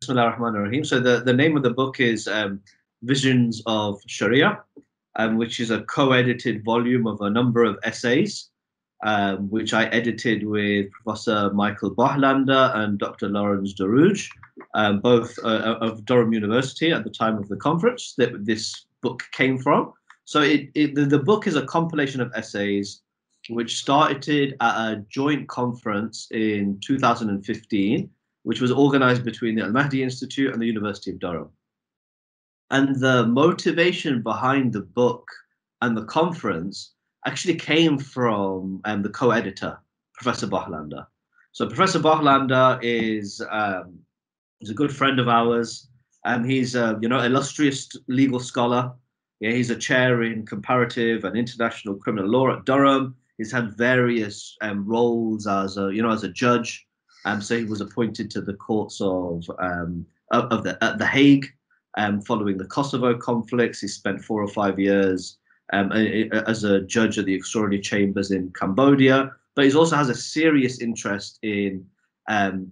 Bismillah ar-Rahman ar-Rahim. So the, the name of the book is um, Visions of Sharia, um, which is a co-edited volume of a number of essays, um, which I edited with Professor Michael Bohlander and Dr. Laurens de Rooij, um, both uh, of Durham University at the time of the conference that this book came from. So it, it the, the book is a compilation of essays which started at a joint conference in 2015, which was organized between the Al Mahdi Institute and the University of Durham. And the motivation behind the book and the conference actually came from um, the co editor, Professor Bohlander. So, Professor Bohlander is, um, is a good friend of ours. and he's a you know illustrious legal scholar. Yeah, he's a chair in comparative and international criminal law at Durham. He's had various um, roles as a you know as a judge. Um, so he was appointed to the courts of um, of the at the Hague um, following the Kosovo conflicts. He spent four or five years um, as a judge at the extraordinary chambers in Cambodia. But he also has a serious interest in um,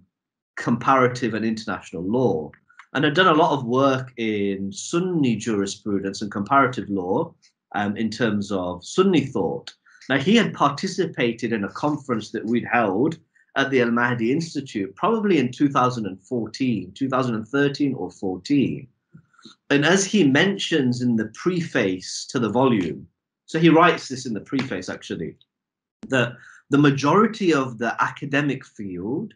comparative and international law and had done a lot of work in Sunni jurisprudence and comparative law um, in terms of Sunni thought. Now, he had participated in a conference that we'd held at the Al Mahdi Institute, probably in 2014, 2013 or 14. And as he mentions in the preface to the volume, so he writes this in the preface actually, that the majority of the academic field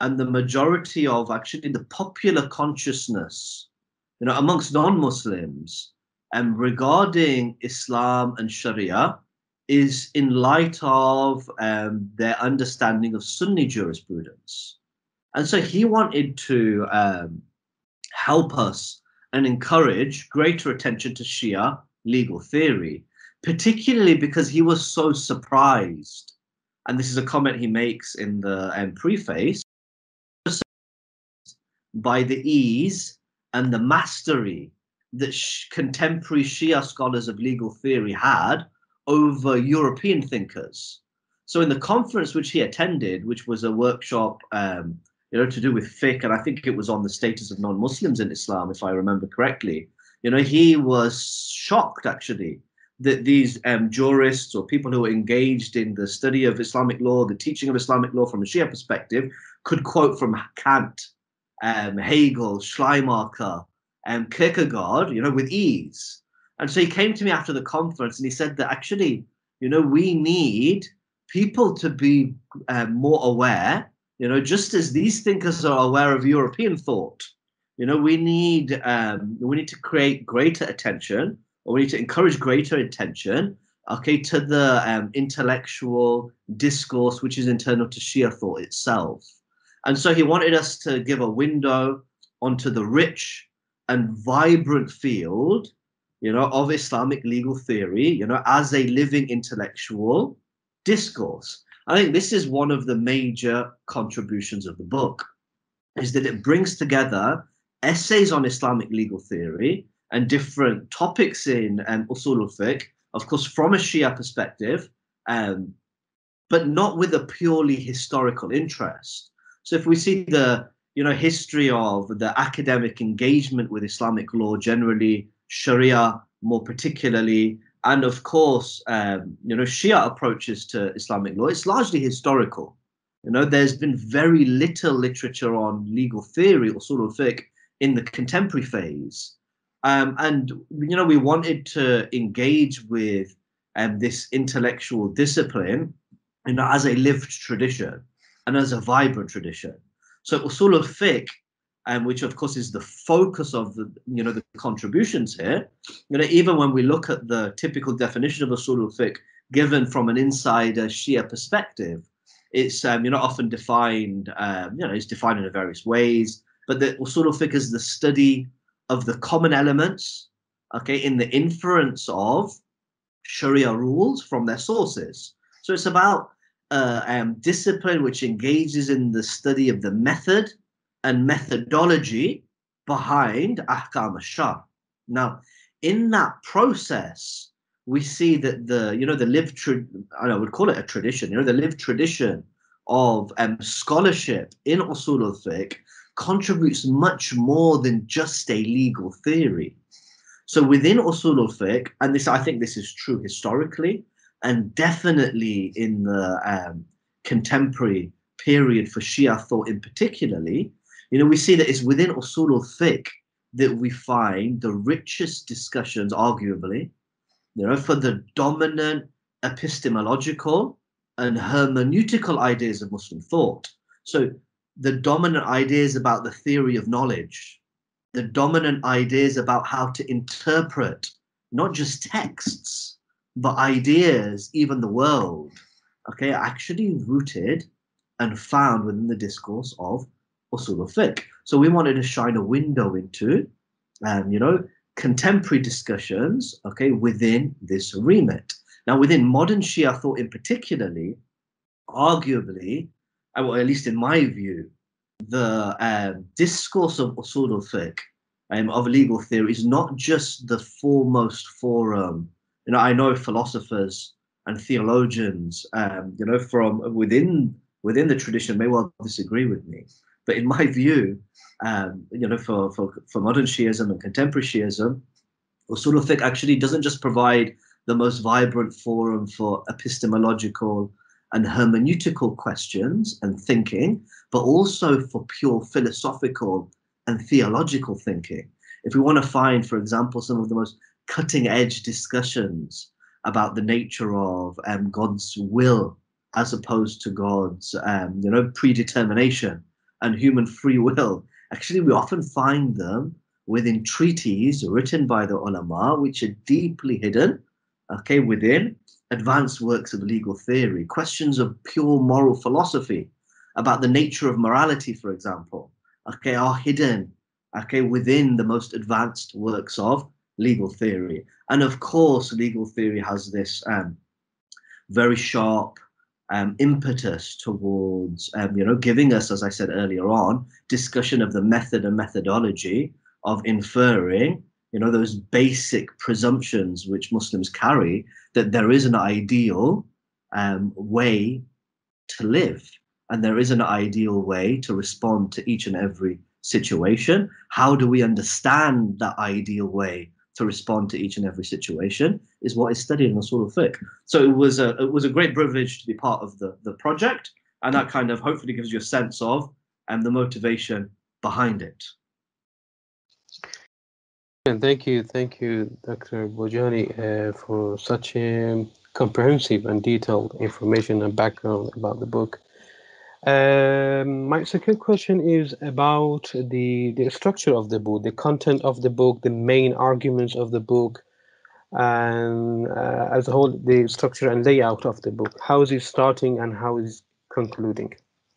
and the majority of actually the popular consciousness, you know, amongst non-Muslims, and um, regarding Islam and Sharia is in light of um, their understanding of Sunni jurisprudence. And so he wanted to um, help us and encourage greater attention to Shia legal theory, particularly because he was so surprised. And this is a comment he makes in the um, preface by the ease and the mastery that sh- contemporary Shia scholars of legal theory had over European thinkers. So in the conference which he attended, which was a workshop, um, you know, to do with fiqh, and I think it was on the status of non-Muslims in Islam, if I remember correctly. You know, he was shocked actually that these um, jurists or people who are engaged in the study of Islamic law, the teaching of Islamic law from a Shia perspective, could quote from Kant, um, Hegel, Schleiermacher, and Kierkegaard, you know, with ease. And so he came to me after the conference and he said that actually, you know, we need people to be um, more aware, you know, just as these thinkers are aware of European thought. You know, we need um, we need to create greater attention, or we need to encourage greater attention, okay, to the um, intellectual discourse which is internal to Shia thought itself. And so he wanted us to give a window onto the rich and vibrant field you know, of Islamic legal theory, you know, as a living intellectual discourse. I think this is one of the major contributions of the book, is that it brings together essays on Islamic legal theory and different topics in um, usul al-fiqh, of course, from a Shia perspective, um, but not with a purely historical interest. So if we see the you know history of the academic engagement with Islamic law generally Sharia more particularly, and of course, um, you know, Shia approaches to Islamic law. It's largely historical. You know, there's been very little literature on legal theory or sort of fiqh in the contemporary phase. Um, and you know, we wanted to engage with um, this intellectual discipline, you know, as a lived tradition and as a vibrant tradition. So usul al-fiqh um, which of course is the focus of the you know the contributions here. You know, even when we look at the typical definition of usul fiqh given from an insider Shia perspective, it's um, you know often defined um, you know it's defined in various ways. But the usul fiqh is the study of the common elements, okay, in the inference of Sharia rules from their sources. So it's about uh, um, discipline which engages in the study of the method and methodology behind ahkam al-shar. Now, in that process, we see that the you know the lived tra- I know would call it a tradition. You know the lived tradition of um, scholarship in usul al-fiqh contributes much more than just a legal theory. So within usul al-fiqh, and this I think this is true historically, and definitely in the um, contemporary period for Shia thought in particularly, you know, we see that it's within usul al-fiqh that we find the richest discussions, arguably, you know, for the dominant epistemological and hermeneutical ideas of Muslim thought. So the dominant ideas about the theory of knowledge, the dominant ideas about how to interpret not just texts, but ideas, even the world, okay, actually rooted and found within the discourse of usul al-fiqh. So we wanted to shine a window into, um, you know, contemporary discussions, okay, within this remit. Now, within modern Shia thought in particularly, arguably, uh, well, at least in my view, the um, discourse of usul al-fiqh, um, of legal theory, is not just the foremost forum. You know, I know philosophers and theologians, um, you know, from within within the tradition may well disagree with me, but in my view, um, you know, for, for for modern Shiism and contemporary Shiism, usul al-fiqh actually doesn't just provide the most vibrant forum for epistemological and hermeneutical questions and thinking, but also for pure philosophical and theological thinking. If we want to find, for example, some of the most cutting edge discussions about the nature of um, God's will as opposed to God's, um, you know, predetermination and human free will, actually we often find them within treaties written by the ulama, which are deeply hidden, okay, within advanced works of legal theory, questions of pure moral philosophy about the nature of morality, for example, okay, are hidden, okay, within the most advanced works of legal theory. And of course, legal theory has this um, very sharp um, impetus towards, um, you know, giving us, as I said earlier on, discussion of the method and methodology of inferring you know those basic presumptions which Muslims carry that there is an ideal um, way to live and there is an ideal way to respond to each and every situation. How do we understand that ideal way to respond to each and every situation is what is studied in Usul al-Fiqh. So it was a it was a great privilege to be part of the the project, and that kind of hopefully gives you a sense of and the motivation behind it. And thank you, thank you, Dr. Bhojani, uh, for such a comprehensive and detailed information and background about the book. Um, my second question is about the, the structure of the book, the content of the book, the main arguments of the book, and uh, as a whole, the structure and layout of the book. How is it starting and how is it concluding?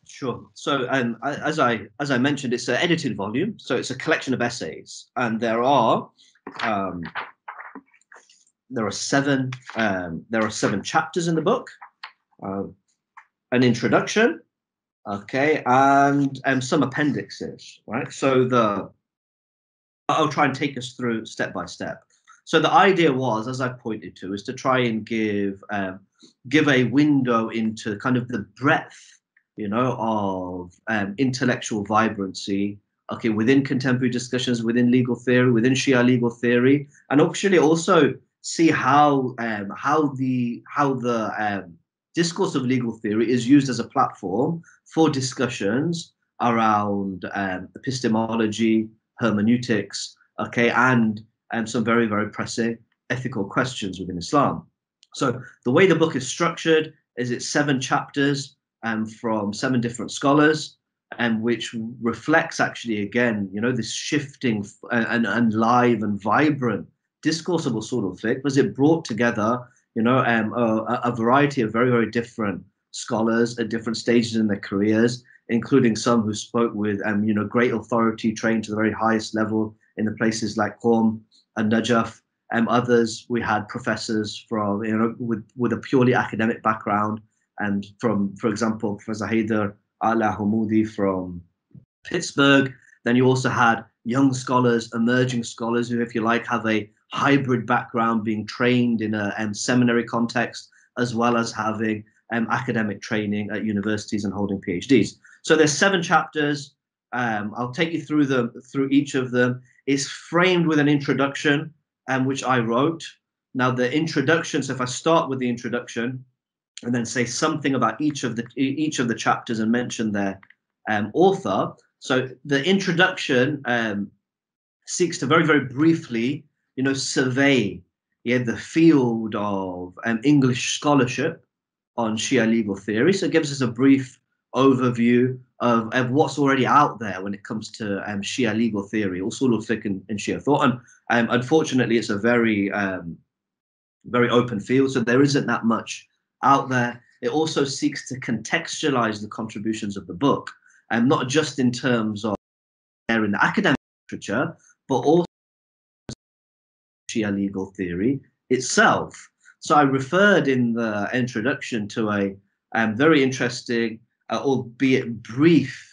Sure. So, um, as I as I mentioned, it's an edited volume, so it's a collection of essays, and there are um, there are seven um, there are seven chapters in the book, uh, an introduction, okay, and um, some appendixes, right? So the I'll try and take us through step by step. So the idea was, as I pointed to, is to try and give um, give a window into kind of the breadth you know, of um, intellectual vibrancy, okay, within contemporary discussions, within legal theory, within Shia legal theory, and actually also see how um, how the how the um, discourse of legal theory is used as a platform for discussions around um, epistemology, hermeneutics, okay, and um, some very very pressing ethical questions within Islam. So the way the book is structured is it's seven chapters um, from seven different scholars, and which reflects actually again, you know, this shifting and, and live and vibrant discourse of usul al-fiqh, because it brought together, you know, um, a, a variety of very, very different scholars at different stages in their careers, including some who spoke with, um, you know, great authority, trained to the very highest level in the places like Qom and Najaf. And um, others, we had professors from, you know, with, with a purely academic background, and from, for example, Professor Haider Al-Hamoudi from Pittsburgh. Then you also had young scholars, emerging scholars who, if you like, have a hybrid background, being trained in a um, seminary context, as well as having um, academic training at universities and holding PhDs. So there's seven chapters. Um, I'll take you through them through each of them. Is framed with an introduction, um, which I wrote. Now the introduction. So if I start with the introduction, and then say something about each of the each of the chapters and mention their um, author. So the introduction um, seeks to very very briefly, you know, survey yeah the field of um, English scholarship on Shia legal theory. So it gives us a brief overview of, of what's already out there when it comes to um, Shia legal theory, usul al-fiqh and, and Shia thought. And um, unfortunately, it's a very um, very open field, so there isn't that much out there. It also seeks to contextualize the contributions of the book, and not just in terms of there in the academic literature, but also Shia legal theory itself. So I referred in the introduction to a um, very interesting, uh, albeit brief,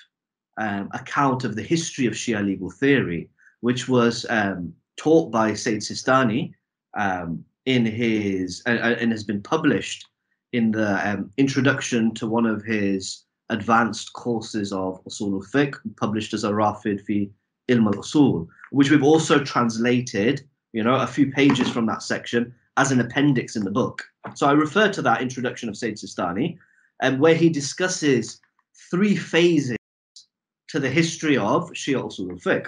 um, account of the history of Shia legal theory, which was um, taught by Sayyid Sistani um, in his uh, uh, and has been published in the um, introduction to one of his advanced courses of Usul al-Fiqh, published as ar-Rafid fi Ilm al-Usul, which we've also translated, you know, a few pages from that section as an appendix in the book. So I refer to that introduction of Sayyid Sistani, and um, where he discusses three phases to the history of Shia Usul al-Fiqh.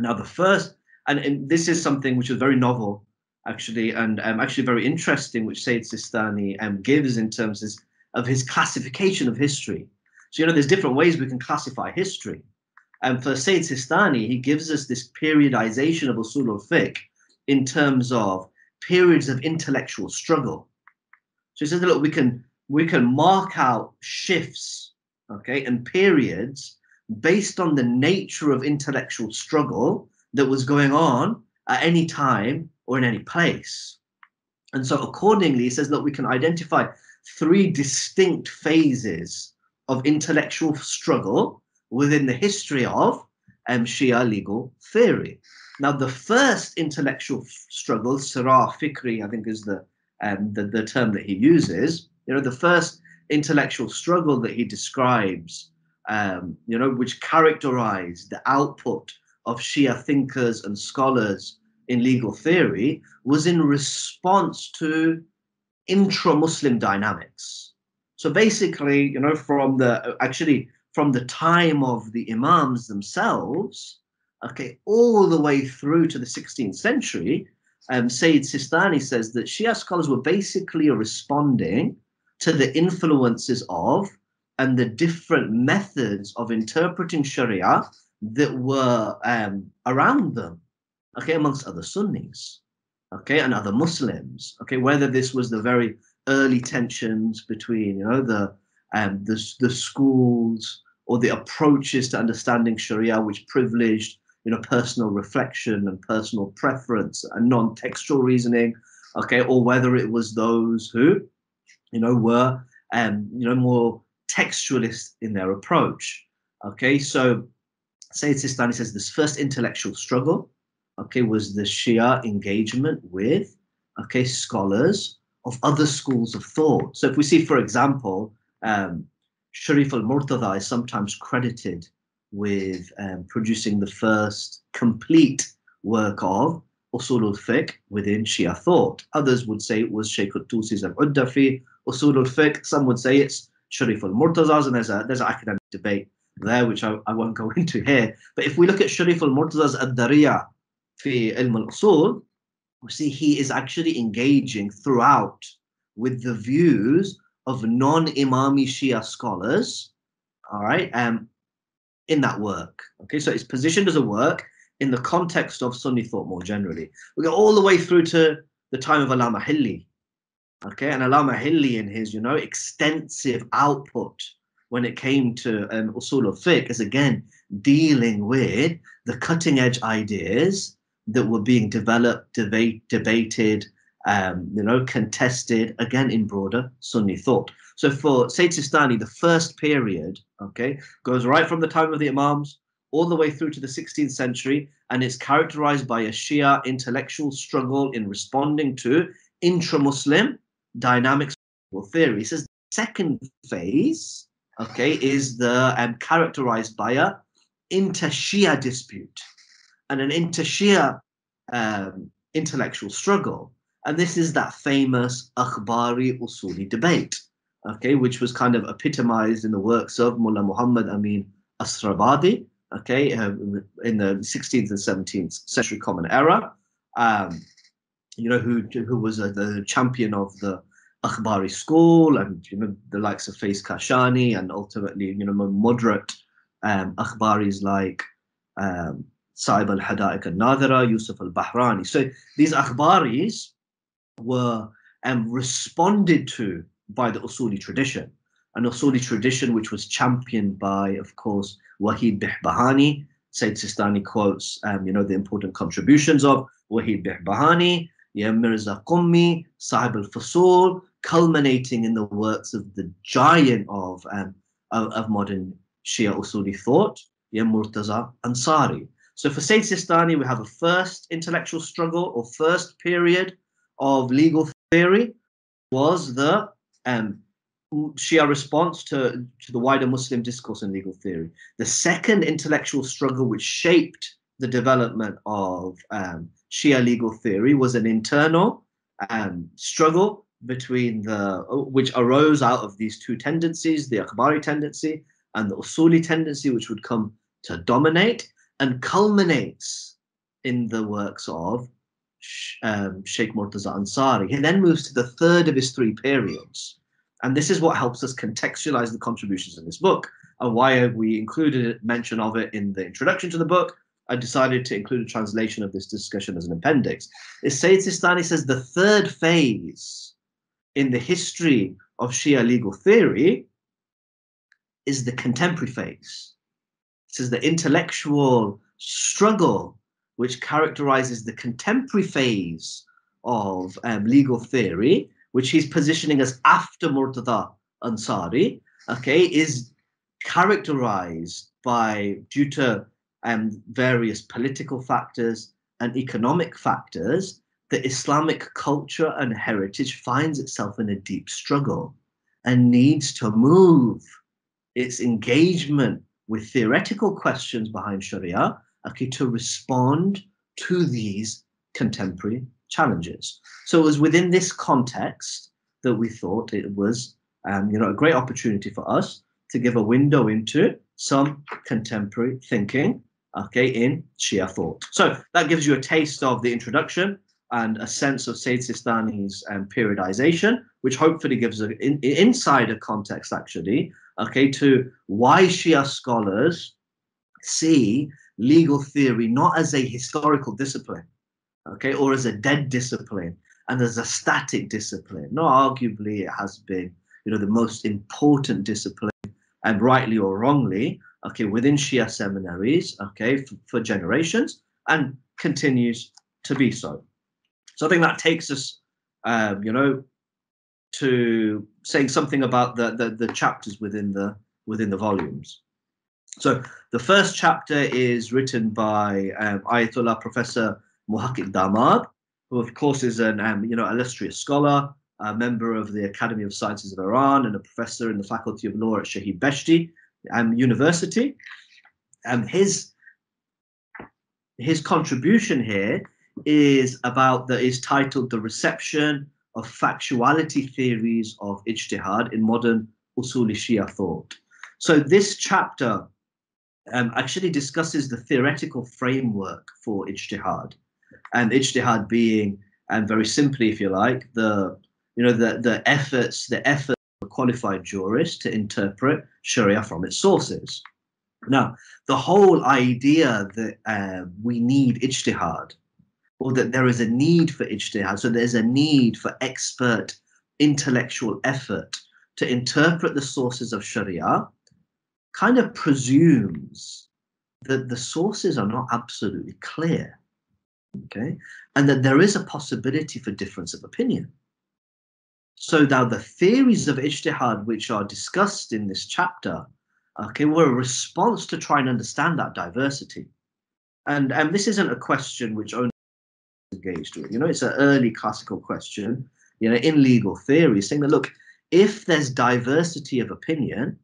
Now the first, and, and this is something which is very novel actually, and um, actually very interesting, which Sayyid Sistani um, gives in terms of, of his classification of history. So, you know, there's different ways we can classify history. And for Sayyid Sistani, he gives us this periodization of usul al-fiqh in terms of periods of intellectual struggle. So he says, look, we can we can mark out shifts, okay, and periods based on the nature of intellectual struggle that was going on at any time or in any place. And so accordingly, he says, look, we can identify three distinct phases of intellectual struggle within the history of um, Shia legal theory. Now, the first intellectual struggle, Sirah Fikri, I think is the, um, the, the term that he uses, you know, the first intellectual struggle that he describes, um, you know, which characterized the output of Shia thinkers and scholars in legal theory was in response to intra-Muslim dynamics. So basically, you know, from the actually from the time of the Imams themselves, okay, all the way through to the 16th century, um, Sayyid Sistani says that Shia scholars were basically responding to the influences of and the different methods of interpreting Sharia that were um, around them okay, amongst other Sunnis, okay, and other Muslims, okay, whether this was the very early tensions between, you know, the um, the, the schools or the approaches to understanding Sharia, which privileged, you know, personal reflection and personal preference and non-textual reasoning, okay, or whether it was those who, you know, were, um, you know, more textualist in their approach, okay. So, Sayyid Sistani says this first intellectual struggle okay, was the Shia engagement with, okay, scholars of other schools of thought. So if we see, for example, um, Sharif al-Murtada is sometimes credited with um, producing the first complete work of Usul al-Fiqh within Shia thought. Others would say it was Sheikh al-Tusi's al-Udda fi Usul al-Fiqh. Some would say it's Sharif al-Murtaza's, and there's, a, there's an academic debate there, which I, I won't go into here. But if we look at Sharif al-Murtaza's al-Dariya fi ilm al-Usul, we see he is actually engaging throughout with the views of non-Imami Shia scholars, all right, um, in that work. Okay, so it's positioned as a work in the context of Sunni thought more generally. We go all the way through to the time of Allama Hilli. Okay, and Allama Hilli in his, you know, extensive output when it came to um, Usul al-Fiqh is again dealing with the cutting edge ideas that were being developed, debate, debated, um, you know, contested again in broader Sunni thought. So for Sayyid Sistani, the first period, okay, goes right from the time of the Imams all the way through to the 16th century, and it's characterized by a Shia intellectual struggle in responding to intra-Muslim dynamics theory. He says the second phase, okay, is the um, characterized by a inter-Shia dispute and an inter-Shia um, intellectual struggle. And this is that famous Akhbari Usuli debate, okay, which was kind of epitomized in the works of Mullah Muhammad Amin Astarabadi, okay, um, in the 16th and 17th century Common Era, um, you know, who who was uh, the champion of the Akhbari school, and you know the likes of Faiz Kashani, and ultimately, you know, moderate um, Akhbaris like um, Sahib al-Hadaiq al-Nadhira, Yusuf al-Bahrani. So these Akhbaris were um, responded to by the Usuli tradition, an Usuli tradition which was championed by, of course, Wahid Bihbahani. Sayyid Sistani quotes, um, you know, the important contributions of Wahid Bihbahani, yeah, Mirza Qummi, Sahib al-Fusul, culminating in the works of the giant of, um, of, of modern Shia Usuli thought, yeah, Murtaza Ansari. So for Sayyid Sistani, we have a first intellectual struggle or first period of legal theory was the um, Shia response to, to the wider Muslim discourse in legal theory. The second intellectual struggle which shaped the development of um, Shia legal theory was an internal um, struggle between the which arose out of these two tendencies, the Akhbari tendency and the Usuli tendency, which would come to dominate and culminates in the works of um, Sheikh Murtaza Ansari. He then moves to the third of his three periods. And this is what helps us contextualize the contributions in this book and why we included mention of it in the introduction to the book. I decided to include a translation of this discussion as an appendix. Is Sayyid Sistani says the third phase in the history of Shia legal theory is the contemporary phase. This is the intellectual struggle which characterizes the contemporary phase of um, legal theory, which he's positioning as after Murtada Ansari, okay, is characterized by, due to um, various political factors and economic factors, the Islamic culture and heritage finds itself in a deep struggle and needs to move its engagement with theoretical questions behind Sharia okay, to respond to these contemporary challenges. So it was within this context that we thought it was, um, you know, a great opportunity for us to give a window into some contemporary thinking, okay, in Shia thought. So that gives you a taste of the introduction and a sense of Sayyid Sistani's um, periodization, which hopefully gives an in, insider context, actually, okay, to why Shia scholars see legal theory not as a historical discipline, okay, or as a dead discipline and as a static discipline. No, arguably it has been, you know, the most important discipline, and rightly or wrongly, okay, within Shia seminaries, okay, for, for generations, and continues to be so. So I think that takes us, um, you know, to saying something about the, the the chapters within the within the volumes. So the first chapter is written by um, Ayatollah Professor Muhakkik Damad, who of course is an um, you know illustrious scholar, a member of the Academy of Sciences of Iran, and a professor in the Faculty of Law at Shahid Beheshti um, University. And his his contribution here is about the is titled the reception of factuality theories of ijtihad in modern usuli Shia thought. So this chapter um, actually discusses the theoretical framework for ijtihad, and ijtihad being, and very simply, if you like, the you know the the efforts the effort of a qualified jurist to interpret Sharia from its sources. Now, the whole idea that uh, we need ijtihad, or that there is a need for ijtihad, so there's a need for expert intellectual effort to interpret the sources of Sharia kind of presumes that the sources are not absolutely clear, okay, and that there is a possibility for difference of opinion. So now the theories of ijtihad which are discussed in this chapter, okay, were a response to try and understand that diversity. And, and this isn't a question which only engaged with. You know, it's an early classical question, you know, in legal theory, saying that look, if there's diversity of opinion,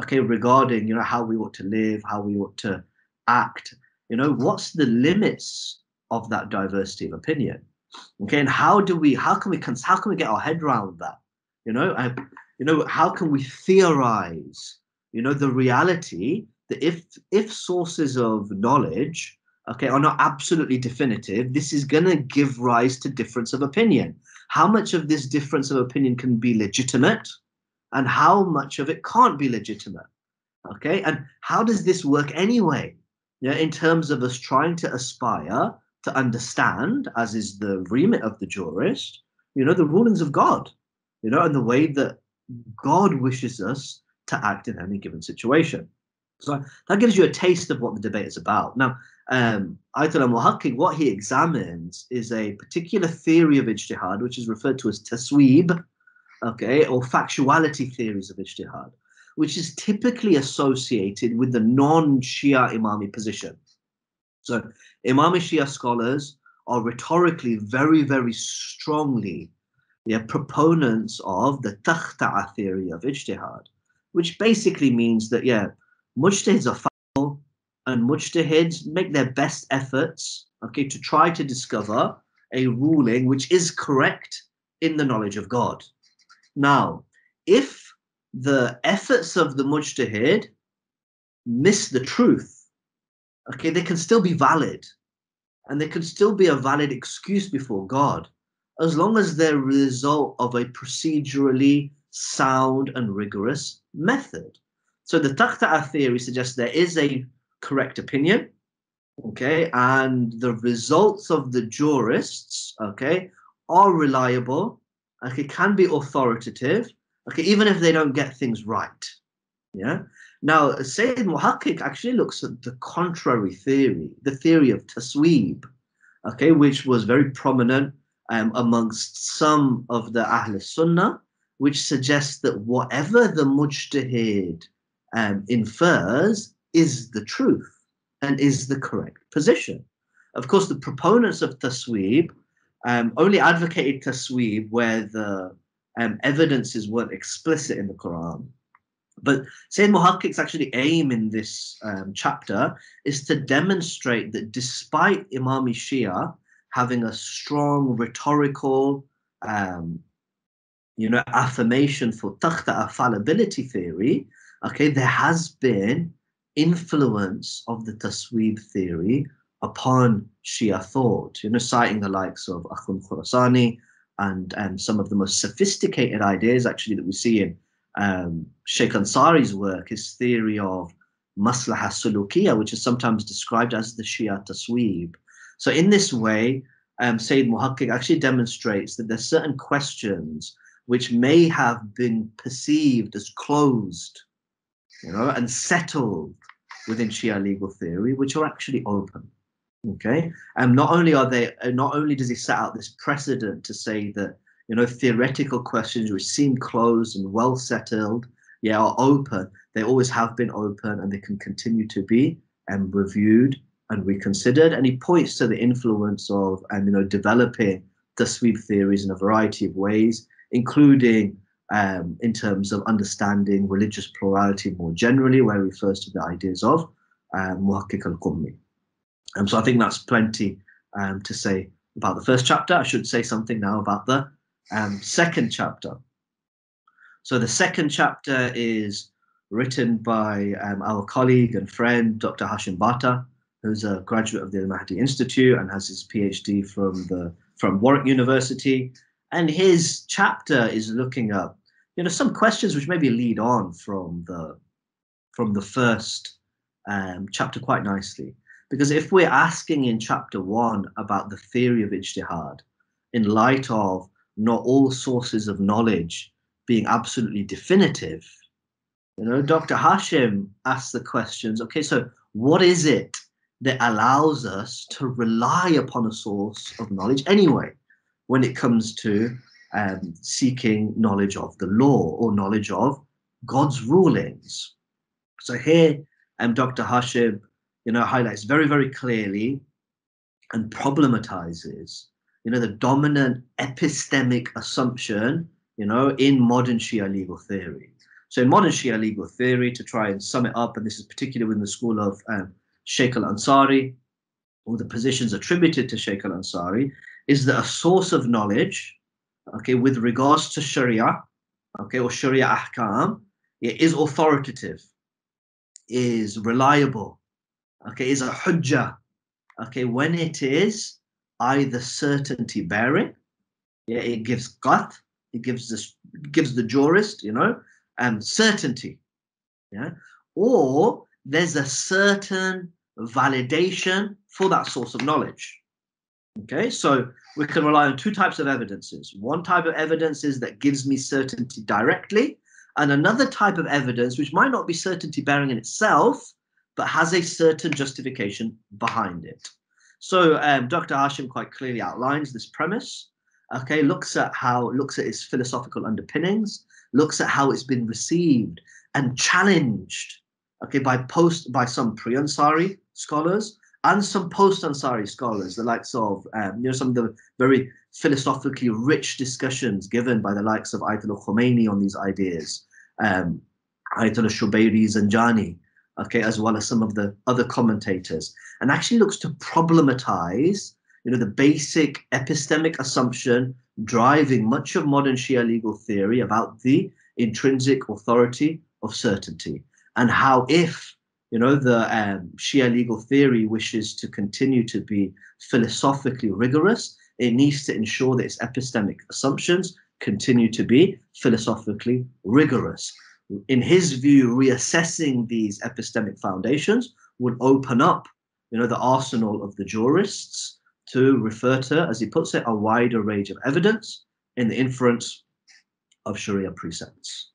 okay, regarding you know how we ought to live, how we ought to act? You know, what's the limits of that diversity of opinion? Okay, and how do we, how can we, how can we get our head around that? You know, I, you know, how can we theorize? You know, the reality that if if sources of knowledge, okay, are not absolutely definitive, this is going to give rise to difference of opinion. How much of this difference of opinion can be legitimate, and how much of it can't be legitimate? Okay, and how does this work anyway? Yeah, in terms of us trying to aspire to understand, as is the remit of the jurist, you know, the rulings of God, you know, and the way that God wishes us to act in any given situation. So that gives you a taste of what the debate is about. Now, um, Ayatollah Muhakkik, what he examines is a particular theory of ijtihad, which is referred to as tasweeb, okay, or factuality theories of ijtihad, which is typically associated with the non-Shia Imami position. So Imami Shia scholars are rhetorically very, very strongly yeah, proponents of the takhta'a theory of ijtihad, which basically means that, yeah, mujtahids are fallible and mujtahids make their best efforts, okay, to try to discover a ruling which is correct in the knowledge of God. Now, if the efforts of the mujtahid miss the truth, okay, they can still be valid and they can still be a valid excuse before God as long as they're a result of a procedurally sound and rigorous method. So the Takhta'a theory suggests there is a correct opinion, okay, and the results of the jurists, okay, are reliable, okay, can be authoritative, okay, even if they don't get things right. Yeah. Now, Sayyid Muhakkik actually looks at the contrary theory, the theory of tasweeb, okay, which was very prominent um, amongst some of the Ahl Sunnah, which suggests that whatever the mujtahid um, infers is the truth and is the correct position. Of course, the proponents of tasweeb um, only advocated tasweeb where the um, evidences weren't explicit in the Quran. But Sayyid Muhakkik's actually aim in this um, chapter is to demonstrate that despite Imami Shia having a strong rhetorical, um, you know, affirmation for takhta fallibility theory, okay, there has been influence of the tasweeb theory upon Shia thought, you know, citing the likes of Akhund Khurasani and, and some of the most sophisticated ideas actually that we see in um, Sheikh Ansari's work, his theory of maslaha sulukiya, which is sometimes described as the Shia tasweeb. So in this way, um, Sayyid Muhakkik actually demonstrates that there's certain questions which may have been perceived as closed, you know, and settled within Shia legal theory, which are actually open. Okay, and not only are they, uh, not only does he set out this precedent to say that you know theoretical questions which seem closed and well settled, yeah, are open. They always have been open, and they can continue to be and reviewed and reconsidered. And he points to the influence of and you know developing tasweeb theories in a variety of ways, including um, in terms of understanding religious plurality more generally, where he refers to the ideas of um, Muhakkik al-Qummi. Um, so I think that's plenty um, to say about the first chapter. I should say something now about the um, second chapter. So the second chapter is written by um, our colleague and friend, Dr. Hashim Bata, who's a graduate of the Mahdi Institute and has his PhD from the from Warwick University. And his chapter is looking at, you know, some questions which maybe lead on from the from the first um, chapter quite nicely. Because if we're asking in chapter one about the theory of ijtihad, in light of not all sources of knowledge being absolutely definitive, you know, Dr. Hashim asks the questions, okay, so what is it that allows us to rely upon a source of knowledge anyway when it comes to um, seeking knowledge of the law or knowledge of God's rulings. So here, um, Dr. Hashim, you know, highlights very, very clearly and problematizes, you know, the dominant epistemic assumption, you know, in modern Shia legal theory. So in modern Shia legal theory, to try and sum it up, and this is particularly within the school of um, Sheikh al-Ansari, or the positions attributed to Sheikh al-Ansari, is that a source of knowledge, okay, with regards to Sharia, okay, or Sharia ahkam, it is authoritative, is reliable, okay, is a hujjah, okay, when it is either certainty bearing, yeah, it gives qat, it gives this gives the jurist, you know, um, certainty, yeah, or there's a certain validation for that source of knowledge. Okay, so we can rely on two types of evidences. One type of evidence is that gives me certainty directly, and another type of evidence which might not be certainty bearing in itself, but has a certain justification behind it. So um, Dr. Hashim quite clearly outlines this premise. Okay, looks at how looks at its philosophical underpinnings, looks at how it's been received and challenged. Okay, by post by some pre-Ansari scholars and some post-Ansari scholars, the likes of um, you know some of the very philosophically rich discussions given by the likes of Ayatollah Khomeini on these ideas, um, Ayatollah Shubayri Zanjani, okay, as well as some of the other commentators, and actually looks to problematize, you know, the basic epistemic assumption driving much of modern Shia legal theory about the intrinsic authority of certainty, and how if you know the um, Shia legal theory wishes to continue to be philosophically rigorous, it needs to ensure that its epistemic assumptions continue to be philosophically rigorous in his view, reassessing these epistemic foundations would open up, you know, the arsenal of the jurists to refer to, as he puts it, a wider range of evidence in the inference of Sharia precepts.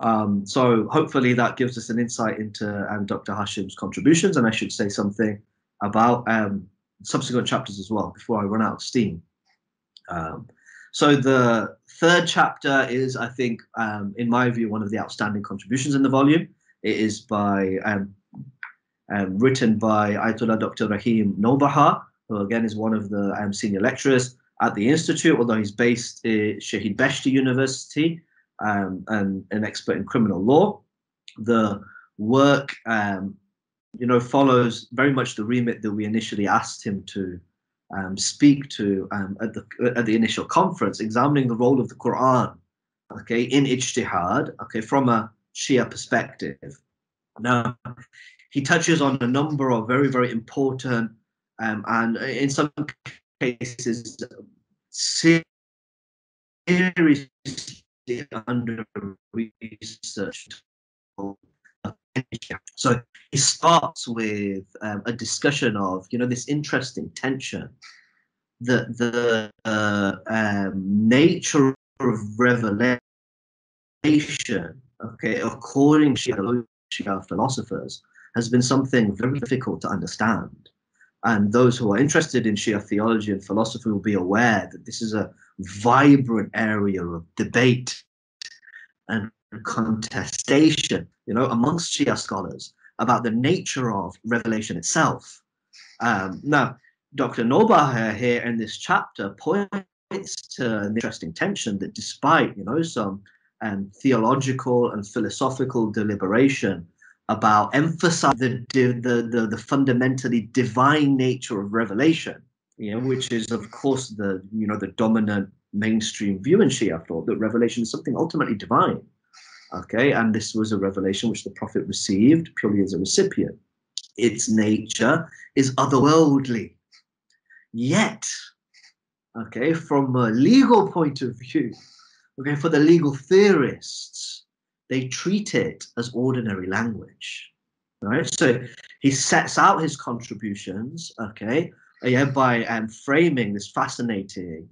Um, so hopefully that gives us an insight into um, Dr. Hashim's contributions, and I should say something about um, subsequent chapters as well before I run out of steam. Um, so the third chapter is, I think, um, in my view, one of the outstanding contributions in the volume. It is by um, um, written by Ayatollah Dr. Rahim Nobahar, who again is one of the um, senior lecturers at the institute, although he's based at Shahid Beheshti University um, and an expert in criminal law. The work, um, you know, follows very much the remit that we initially asked him to um, speak to um, at the at the initial conference, examining the role of the Quran, okay, in ijtihad, okay, from a Shia perspective. Now, he touches on a number of very very important um, and in some cases seriously under researched so it starts with um, a discussion of, you know, this interesting tension that the uh, um, nature of revelation, okay, according to Shia philosophers, has been something very difficult to understand. And those who are interested in Shia theology and philosophy will be aware that this is a vibrant area of debate and contestation, you know, amongst Shia scholars about the nature of revelation itself. Um, now, Dr. Nobahar here in this chapter points to an interesting tension that despite, you know, some um, theological and philosophical deliberation about emphasizing the, the, the, the fundamentally divine nature of revelation, you know, which is of course the, you know, the dominant mainstream view in Shia thought that revelation is something ultimately divine. Okay, and this was a revelation which the Prophet received purely as a recipient. Its nature is otherworldly. Yet, okay, from a legal point of view, okay, for the legal theorists, they treat it as ordinary language. Right? So he sets out his contributions, okay, yeah, by um, framing this fascinating,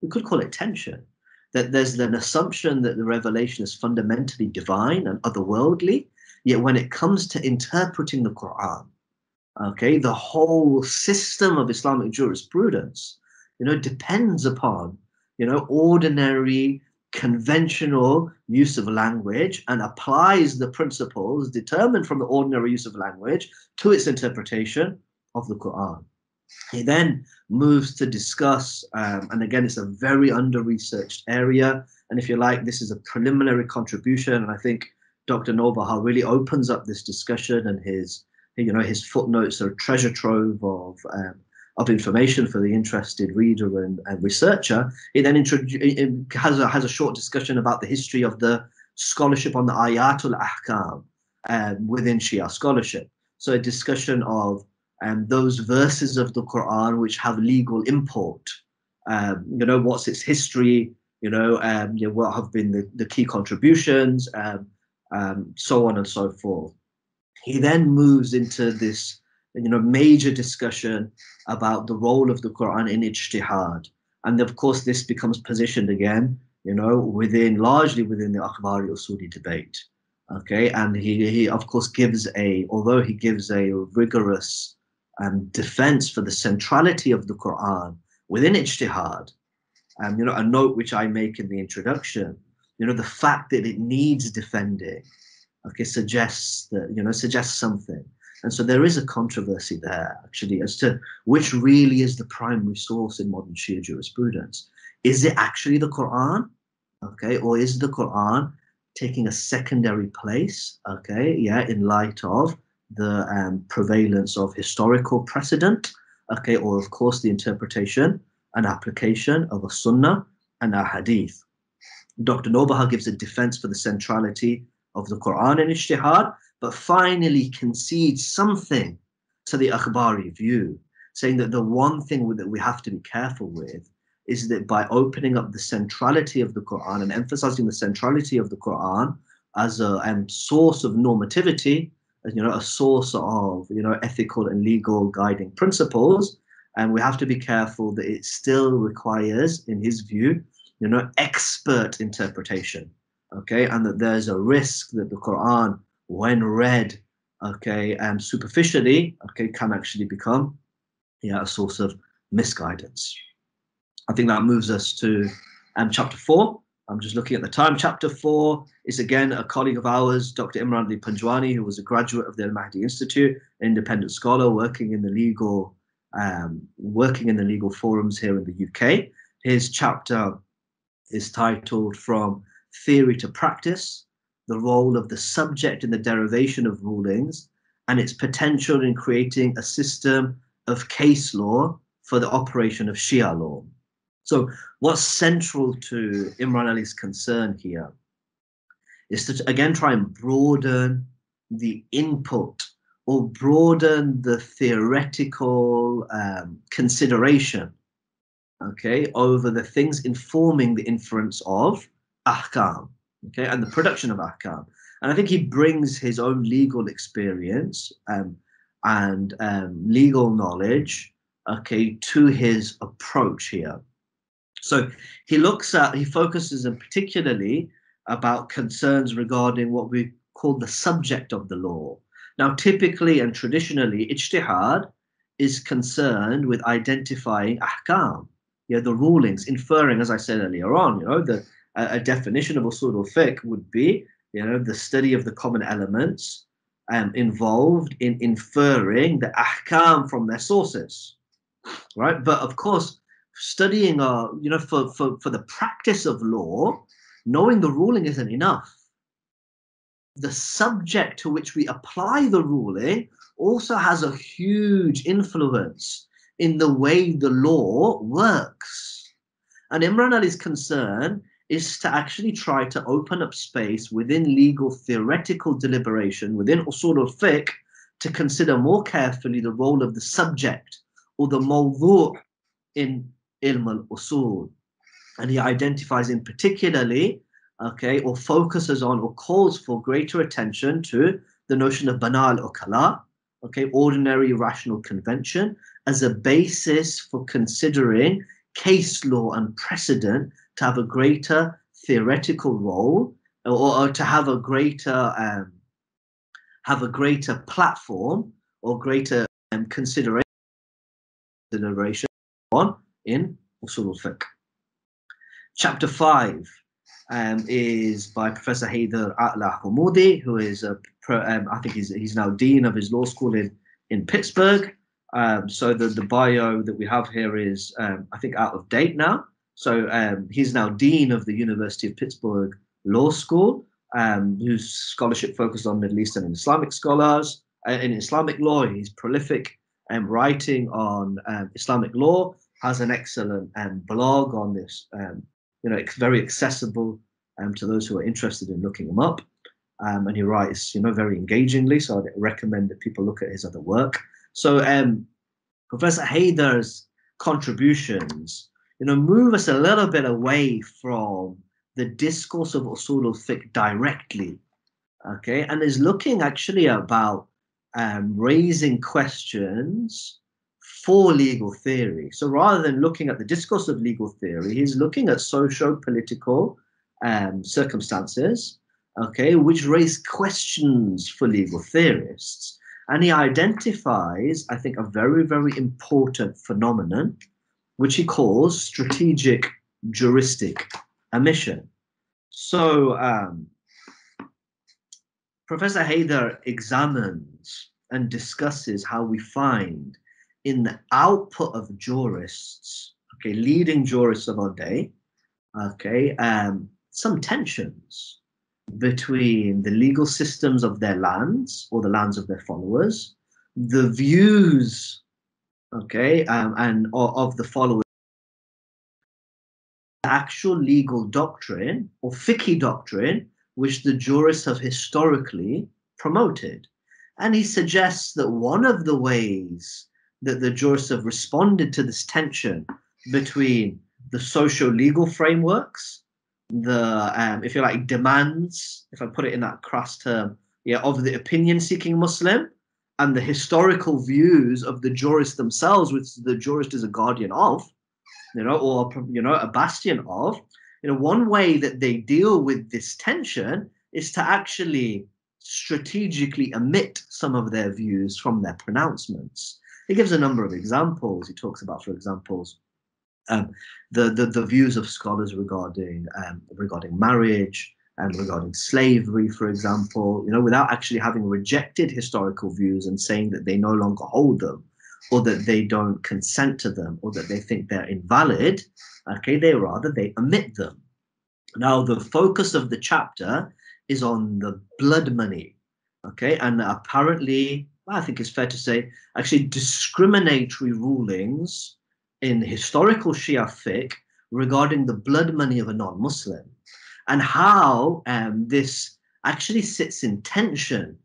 we could call it tension, that there's an assumption that the revelation is fundamentally divine and otherworldly. Yet when it comes to interpreting the Quran, okay, the whole system of Islamic jurisprudence, you know, depends upon, you know, ordinary conventional use of language and applies the principles determined from the ordinary use of language to its interpretation of the Quran. He then moves to discuss, um, and again, it's a very under researched area. And if you like, this is a preliminary contribution. And I think Dr. Nobahar really opens up this discussion and his you know, his footnotes are a treasure trove of um, of information for the interested reader and, and researcher. He then introdu- has a has a short discussion about the history of the scholarship on the Ayatul Ahkam um, within Shia scholarship. So a discussion of um, those verses of the Quran which have legal import. Um, you know, what's its history? You know, um, you know, what have been the, the key contributions, um, um, so on and so forth. He then moves into this, you know, major discussion about the role of the Quran in ijtihad, and of course this becomes positioned again, you know, within largely within the Akhbari Usuli debate. Okay, and he, he of course gives a, although he gives a rigorous um, defense for the centrality of the Quran within ijtihad, um, you know, a note which I make in the introduction, you know, the fact that it needs defending, okay, suggests that, you know, suggests something. And so there is a controversy there, actually, as to which really is the primary source in modern Shia jurisprudence. Is it actually the Quran? Okay, or is the Quran taking a secondary place? Okay, yeah, in light of the um, prevalence of historical precedent, okay, or of course the interpretation and application of a sunnah and a hadith. Dr. Nobahar gives a defense for the centrality of the Quran and ijtihad, but finally concedes something to the Akhbari view, saying that the one thing that we have to be careful with is that by opening up the centrality of the Quran and emphasizing the centrality of the Quran as a um, source of normativity, you know, a source of, you know, ethical and legal guiding principles. And we have to be careful that it still requires, in his view, you know, expert interpretation. Okay, and that there's a risk that the Quran, when read, okay, and superficially, okay, can actually become, yeah, a source of misguidance. I think that moves us to um, chapter four, I'm just looking at the time. Chapter four is again a colleague of ours, Dr. Imran Ali Panjwani, who was a graduate of the Al Mahdi Institute, an independent scholar working in the legal um, working in the legal forums here in the UK. His chapter is titled From Theory to Practice The Role of the Subject in the Derivation of Rulings and its Potential in Creating a System of Case Law for the Operation of Shia Law. So, what's central to Imran Ali's concern here is to again try and broaden the input or broaden the theoretical um, consideration, okay, over the things informing the inference of ahkam, okay, and the production of ahkam. And I think he brings his own legal experience um, and um, legal knowledge, okay, to his approach here. So he looks at, he focuses in particularly about concerns regarding what we call the subject of the law. Now, typically and traditionally, ijtihad is concerned with identifying ahkam, you know, the rulings, inferring, as I said earlier on, you know, the a, a definition of usul al-fiqh would be, you know, the study of the common elements um, involved in inferring the ahkam from their sources, right? But of course, studying, uh, you know, for, for, for the practice of law, knowing the ruling isn't enough. The subject to which we apply the ruling also has a huge influence in the way the law works. And Imran Ali's concern is to actually try to open up space within legal theoretical deliberation, within usul al-fiqh, to consider more carefully the role of the subject or the mawdu' in ilm al-usul. And he identifies in particularly, okay, or focuses on or calls for greater attention to the notion of bina al-uqala, okay, ordinary rational convention, as a basis for considering case law and precedent to have a greater theoretical role or, or to have a greater um, have a greater platform or greater um, consideration on in Usul al-Fiqh. Chapter 5 um, is by Professor Haider Ala Hamoudi, who is, a, um, I think he's, he's now Dean of his law school in, in Pittsburgh. Um, so the, the bio that we have here is, um, I think, out of date now. So um, he's now Dean of the University of Pittsburgh Law School, um, whose scholarship focused on Middle Eastern and Islamic scholars. uh, in Islamic law. He's prolific um, writing on Islamic law. Has an excellent um, blog on this. Um, you know, it's very accessible um, to those who are interested in looking him up. Um, and he writes, you know, very engagingly. So I'd recommend that people look at his other work. So um, Professor Haider's contributions, you know, move us a little bit away from the discourse of usul al-fiqh directly, okay, and is looking actually about um, raising questions for legal theory. So rather than looking at the discourse of legal theory, he's looking at socio-political um, circumstances, okay, which raise questions for legal theorists. And he identifies, I think, a very, very important phenomenon, which he calls strategic juristic omission. So um, Professor Haider examines and discusses how we find in the output of jurists, okay, leading jurists of our day, okay, um, some tensions between the legal systems of their lands or the lands of their followers, the views, okay, um, and of the followers the actual legal doctrine or fiqh doctrine which the jurists have historically promoted. And he suggests that one of the ways that the jurists have responded to this tension between the social legal frameworks, the, um, if you like, demands, if I put it in that crass term, yeah, of the opinion seeking Muslim and the historical views of the jurist themselves, which the jurist is a guardian of, you know, or you know, a bastion of. You know, one way that they deal with this tension is to actually strategically omit some of their views from their pronouncements. He gives a number of examples. He talks about, for examples, um, the, the the views of scholars regarding um, regarding marriage and regarding slavery, for example. You know, without actually having rejected historical views and saying that they no longer hold them, or that they don't consent to them or that they think they're invalid, okay, they rather they omit them. Now, the focus of the chapter is on the blood money, okay, and apparently, I think it's fair to say, actually discriminatory rulings in historical Shia fiqh regarding the blood money of a non-Muslim and how um, this actually sits in tension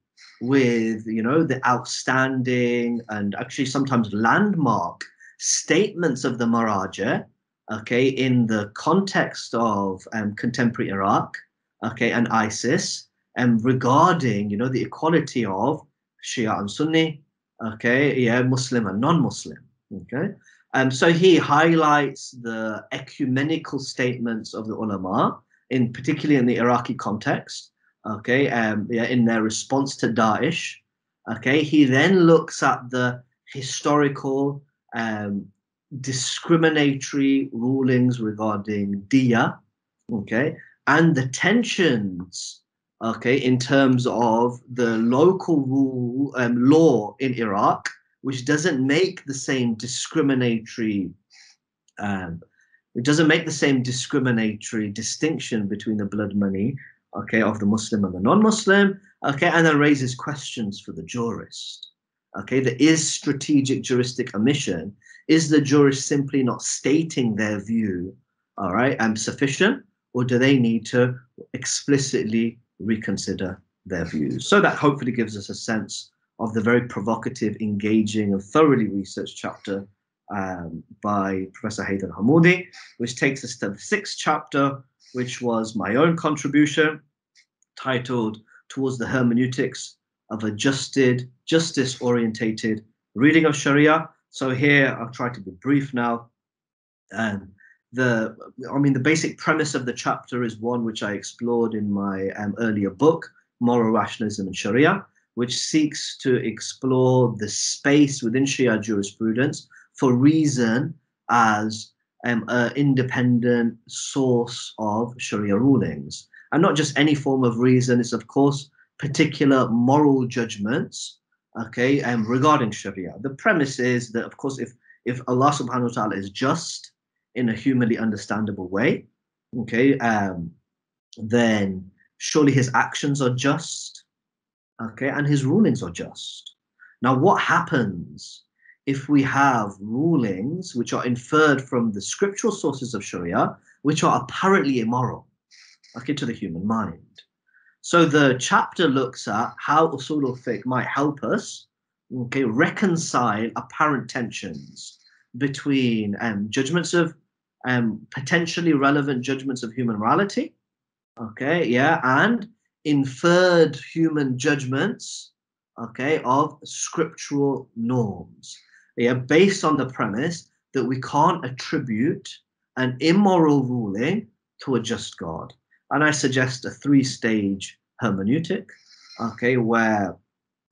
with you know the outstanding and actually sometimes landmark statements of the Maraji, okay, in the context of um, contemporary Iraq, okay, and ISIS, and regarding you know the equality of Shia and Sunni, okay, yeah, Muslim and non-Muslim, okay. Um, so he highlights the ecumenical statements of the ulama, in particularly in the Iraqi context, okay, um, yeah, in their response to Daesh. Okay, he then looks at the historical um, discriminatory rulings regarding diya, okay, and the tensions, okay, in terms of the local rule um, law in Iraq, which doesn't make the same discriminatory um, it doesn't make the same discriminatory distinction between the blood money okay, of the Muslim and the non-Muslim, okay, and then raises questions for the jurist. Okay, there is strategic juristic omission. Is the jurist simply not stating their view, all right, and sufficient, or do they need to explicitly reconsider their views? So that hopefully gives us a sense of the very provocative, engaging, and thoroughly researched chapter um, by Professor Haider Hamoudi, which takes us to the sixth chapter, which was my own contribution, titled Towards the Hermeneutics of Adjusted, Justice Orientated Reading of Sharia. So here I'll try to be brief now. Um, the, I mean, the basic premise of the chapter is one which I explored in my um, earlier book, Moral Rationalism and Sharia, which seeks to explore the space within Shia jurisprudence for reason as um, an independent source of Sharia rulings. And not just any form of reason, it's of course particular moral judgments, okay, um, regarding Sharia. The premise is that, of course, if, if Allah subhanahu wa ta'ala is just in a humanly understandable way, okay, um, then surely his actions are just, okay, and his rulings are just. Now, what happens if we have rulings which are inferred from the scriptural sources of Sharia, which are apparently immoral, okay, to the human mind? So the chapter looks at how usul al-fiqh might help us, okay, reconcile apparent tensions between um, judgments of um, potentially relevant judgments of human morality, okay, yeah, and inferred human judgments, okay, of scriptural norms, yeah, based on the premise that we can't attribute an immoral ruling to a just God. And I suggest a three-stage hermeneutic, okay, where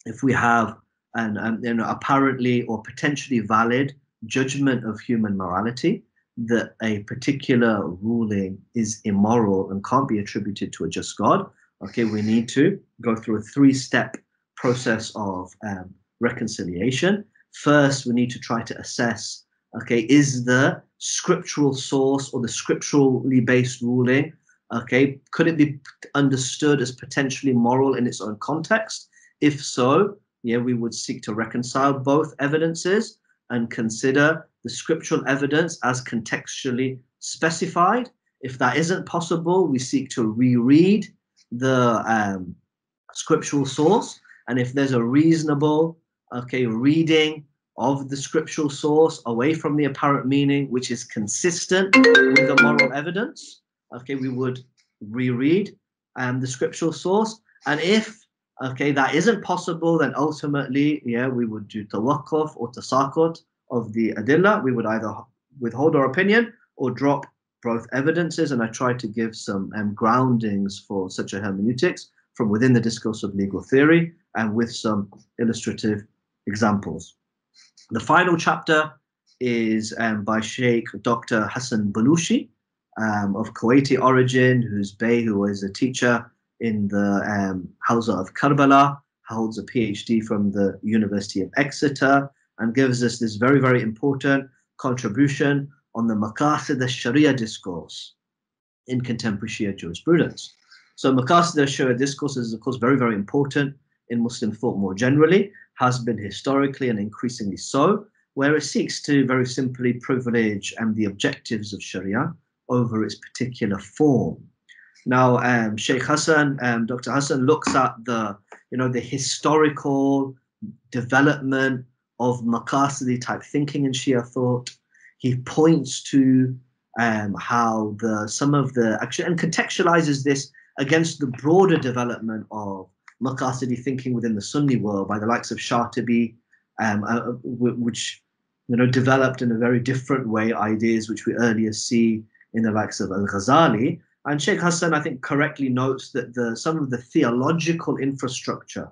if we have an, an apparently or potentially valid judgment of human morality, that a particular ruling is immoral and can't be attributed to a just God, okay, we need to go through a three step process of um, reconciliation. First, we need to try to assess, okay, is the scriptural source or the scripturally based ruling, okay, could it be understood as potentially moral in its own context? If so, yeah, we would seek to reconcile both evidences and consider the scriptural evidence as contextually specified. If that isn't possible, we seek to reread the um, scriptural source. And if there's a reasonable, okay, reading of the scriptural source away from the apparent meaning, which is consistent with the moral evidence, okay, we would reread um, the scriptural source. And if okay that isn't possible, then ultimately, yeah, we would do tawakkuf or tasakut of the adilla. We would either withhold our opinion or drop both evidences, and I tried to give some um, groundings for such a hermeneutics from within the discourse of legal theory and with some illustrative examples. The final chapter is um, by Sheikh Dr. Hassan Balushi um, of Kuwaiti origin, who's Bay, who was a teacher in the um, Hawza of Karbala, holds a PhD from the University of Exeter, and gives us this very, very important contribution on the Maqasid al-Sharia discourse in contemporary Shia jurisprudence. So Maqasid al-Sharia discourse is of course very, very important in Muslim thought more generally, has been historically and increasingly so, where it seeks to very simply privilege and the objectives of Sharia over its particular form. Now, um, Sheikh Hassan, um, Dr. Hassan looks at the, you know, the historical development of Maqasidi type thinking in Shia thought, he points to um, how the some of the actually and contextualizes this against the broader development of Maqasidi thinking within the Sunni world by the likes of Shatibi, um, uh, which you know developed in a very different way ideas which we earlier see in the likes of Al Ghazali. And Sheikh Hassan, I think, correctly notes that the some of the theological infrastructure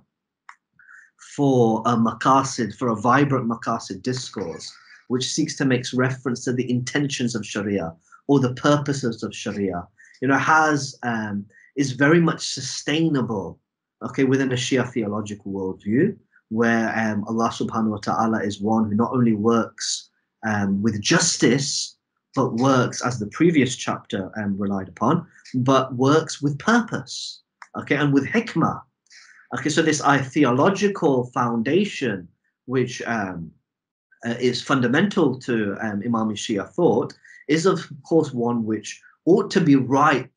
for a maqasid, for a vibrant maqasid discourse, which seeks to make reference to the intentions of Sharia or the purposes of Sharia, you know, has um, is very much sustainable, okay, within a Shia theological worldview, where um, Allah subhanahu wa ta'ala is one who not only works um, with justice, but works, as the previous chapter um, relied upon, but works with purpose, okay, and with hikmah. Okay, so this uh, theological foundation, which um, uh, is fundamental to um, Imami Shia thought is, of course, one which ought to be ripe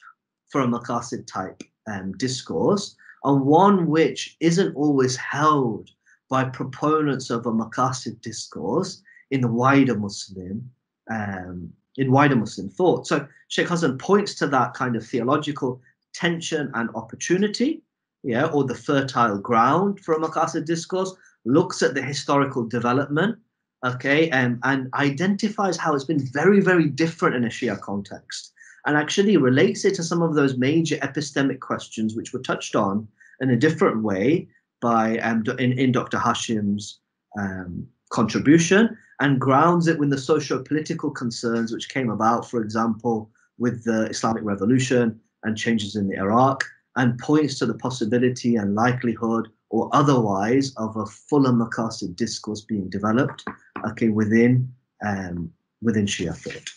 for a Maqasid type um, discourse, and one which isn't always held by proponents of a Maqasid discourse in the wider Muslim um, in wider Muslim thought. So Sheikh Hassan points to that kind of theological tension and opportunity, yeah, or the fertile ground for a Maqasid discourse, looks at the historical development okay, um, and identifies how it's been very, very different in a Shia context, and actually relates it to some of those major epistemic questions which were touched on in a different way by um, in, in Dr. Hashim's um, contribution, and grounds it with the socio-political concerns which came about, for example, with the Islamic Revolution and changes in the Iraq, and points to the possibility and likelihood or otherwise of a fuller Maqasid discourse being developed okay, within, um, within Shia thought.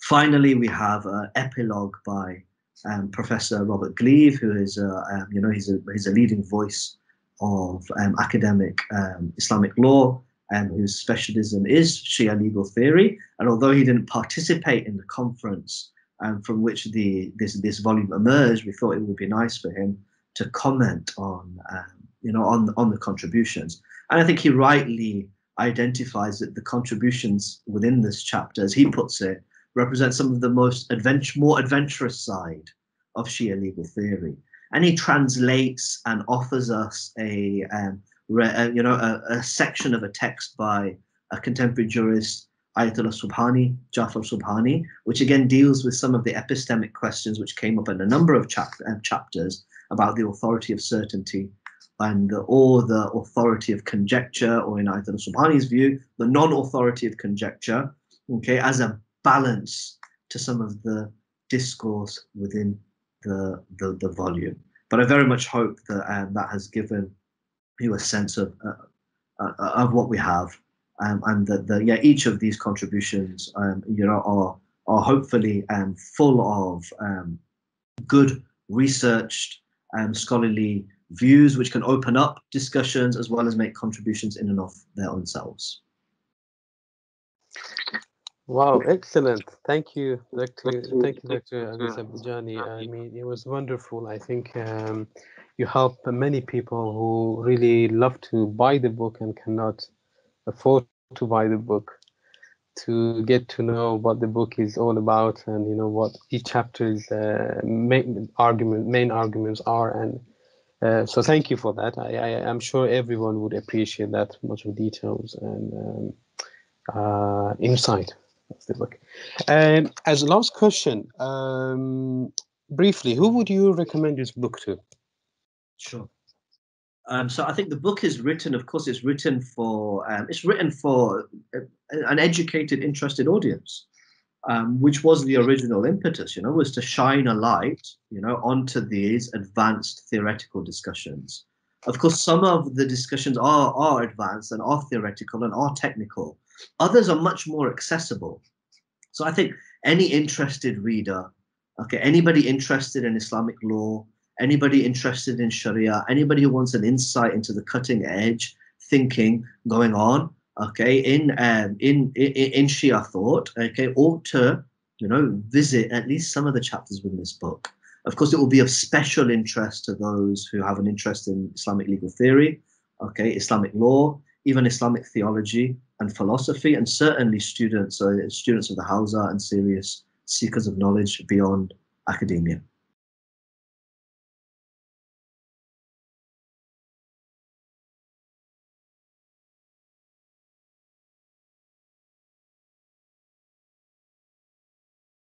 Finally, we have an epilogue by um, Professor Robert Gleave, who is, uh, um, you know, he's a, he's a leading voice of um, academic um, Islamic law, and whose specialism is Shia legal theory. And although he didn't participate in the conference um, from which the this this volume emerged, we thought it would be nice for him to comment on, um, you know, on on the contributions. And I think he rightly identifies that the contributions within this chapter, as he puts it, represent some of the most adventure, more adventurous side of Shia legal theory. And he translates and offers us a, um, re, you know, a, a, section of a text by a contemporary jurist, Ayatollah Subhani, Jafar Subhani, which again deals with some of the epistemic questions which came up in a number of chap uh, chapters about the authority of certainty and the, or the authority of conjecture, or in Ayatollah Subhani's view, the non-authority of conjecture, okay, as a balance to some of the discourse within the, the, the volume. But I very much hope that um, that has given you a sense of uh, uh, of what we have, um, and that the, yeah each of these contributions um, you know are are hopefully um, full of um, good researched and scholarly views which can open up discussions as well as make contributions in and of their own selves. Wow, excellent. Thank you, Dr. Thank you, Dr. Aziz Bhojani. I mean, it was wonderful. I think um, you help many people who really love to buy the book and cannot afford to buy the book to get to know what the book is all about and you know what each chapter's uh, main argument main arguments are. And uh, so thank you for that. I, I am sure everyone would appreciate that much of details and um, uh, insight of the book. Um, as a last question um, briefly who would you recommend this book to? Sure um, so I think the book is written, of course, it's written for um, it's written for an educated, interested audience, um, which was the original impetus. You know, was to shine a light, you know, onto these advanced theoretical discussions. Of course, some of the discussions are are advanced and are theoretical and are technical. Others are much more accessible. So I think any interested reader, okay, anybody interested in Islamic law, anybody interested in Sharia, anybody who wants an insight into the cutting edge thinking going on, okay, in um, in, in in Shia thought, okay, ought to you know visit at least some of the chapters within this book. Of course, it will be of special interest to those who have an interest in Islamic legal theory, okay, Islamic law, even Islamic theology and philosophy, and certainly students, uh, students of the Hawza and serious seekers of knowledge beyond academia.